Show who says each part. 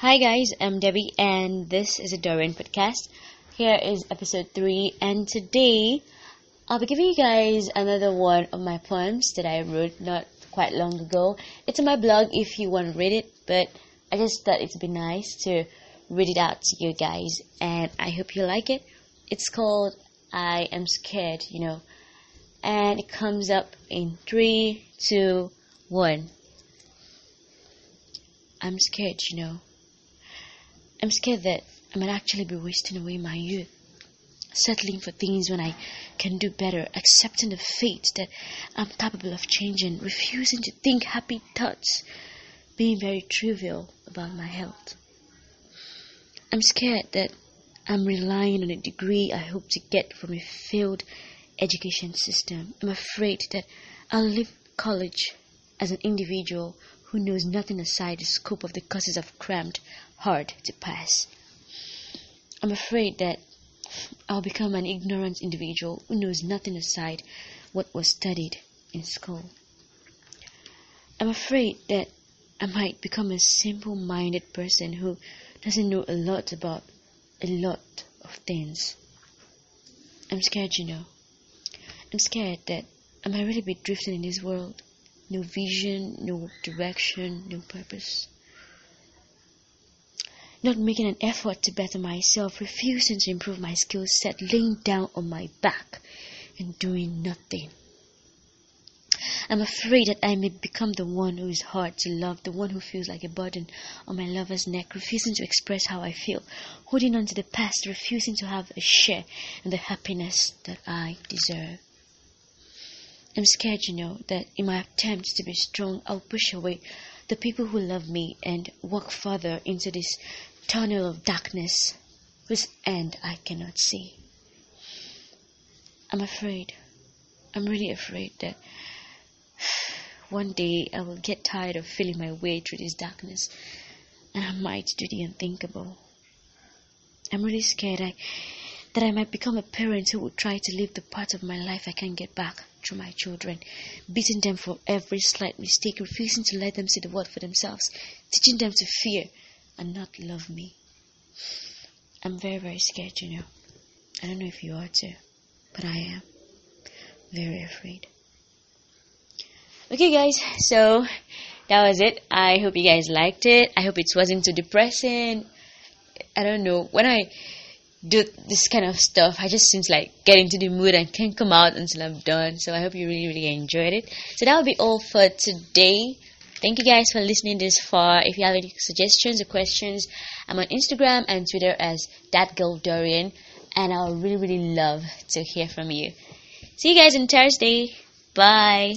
Speaker 1: Hi guys, I'm Debbie and this is a Dorian podcast. Here is episode 3 and today I'll be giving you guys another one of my poems that I wrote not quite long ago. It's on my blog if you want to read it, but I just thought it'd be nice to read it out to you guys and I hope you like it. It's called I Am Scared, you know, and it comes up in three, two, one. I'm scared, you know. I'm scared that I might actually be wasting away my youth, settling for things when I can do better, accepting the fate that I'm capable of changing, refusing to think happy thoughts, being very trivial about my health. I'm scared that I'm relying on a degree I hope to get from a failed education system. I'm afraid that I'll leave college as an individual who knows nothing aside the scope of the courses I've crammed hard to pass. I'm afraid that I'll become an ignorant individual who knows nothing aside what was studied in school. I'm afraid that I might become a simple minded person who doesn't know a lot about a lot of things. I'm scared, you know. I'm scared that I might really be drifting in this world no vision, no direction, no purpose. Not making an effort to better myself, refusing to improve my skill set, laying down on my back and doing nothing. I'm afraid that I may become the one who is hard to love, the one who feels like a burden on my lover's neck, refusing to express how I feel, holding on to the past, refusing to have a share in the happiness that I deserve. I'm scared, you know, that in my attempt to be strong, I'll push away the people who love me and walk further into this tunnel of darkness whose end I cannot see. I'm afraid. I'm really afraid that one day I will get tired of feeling my way through this darkness and I might do the unthinkable. I'm really scared I, that I might become a parent who would try to live the part of my life I can't get back through my children, beating them for every slight mistake, refusing to let them see the world for themselves, teaching them to fear and not love me. I'm very, very scared, you know. I don't know if you are too, but I am very afraid. Okay, guys, so that was it. I hope you guys liked it. I hope it wasn't too depressing. I don't know. When I do this kind of stuff, I just seems like get into the mood and can't come out until I'm done. So I hope you really, really enjoyed it. So that will be all for today. Thank you guys for listening this far. If you have any suggestions or questions, I'm on Instagram and Twitter as that girl Dorian, and I'll really, really love to hear from you. See you guys on Thursday. Bye.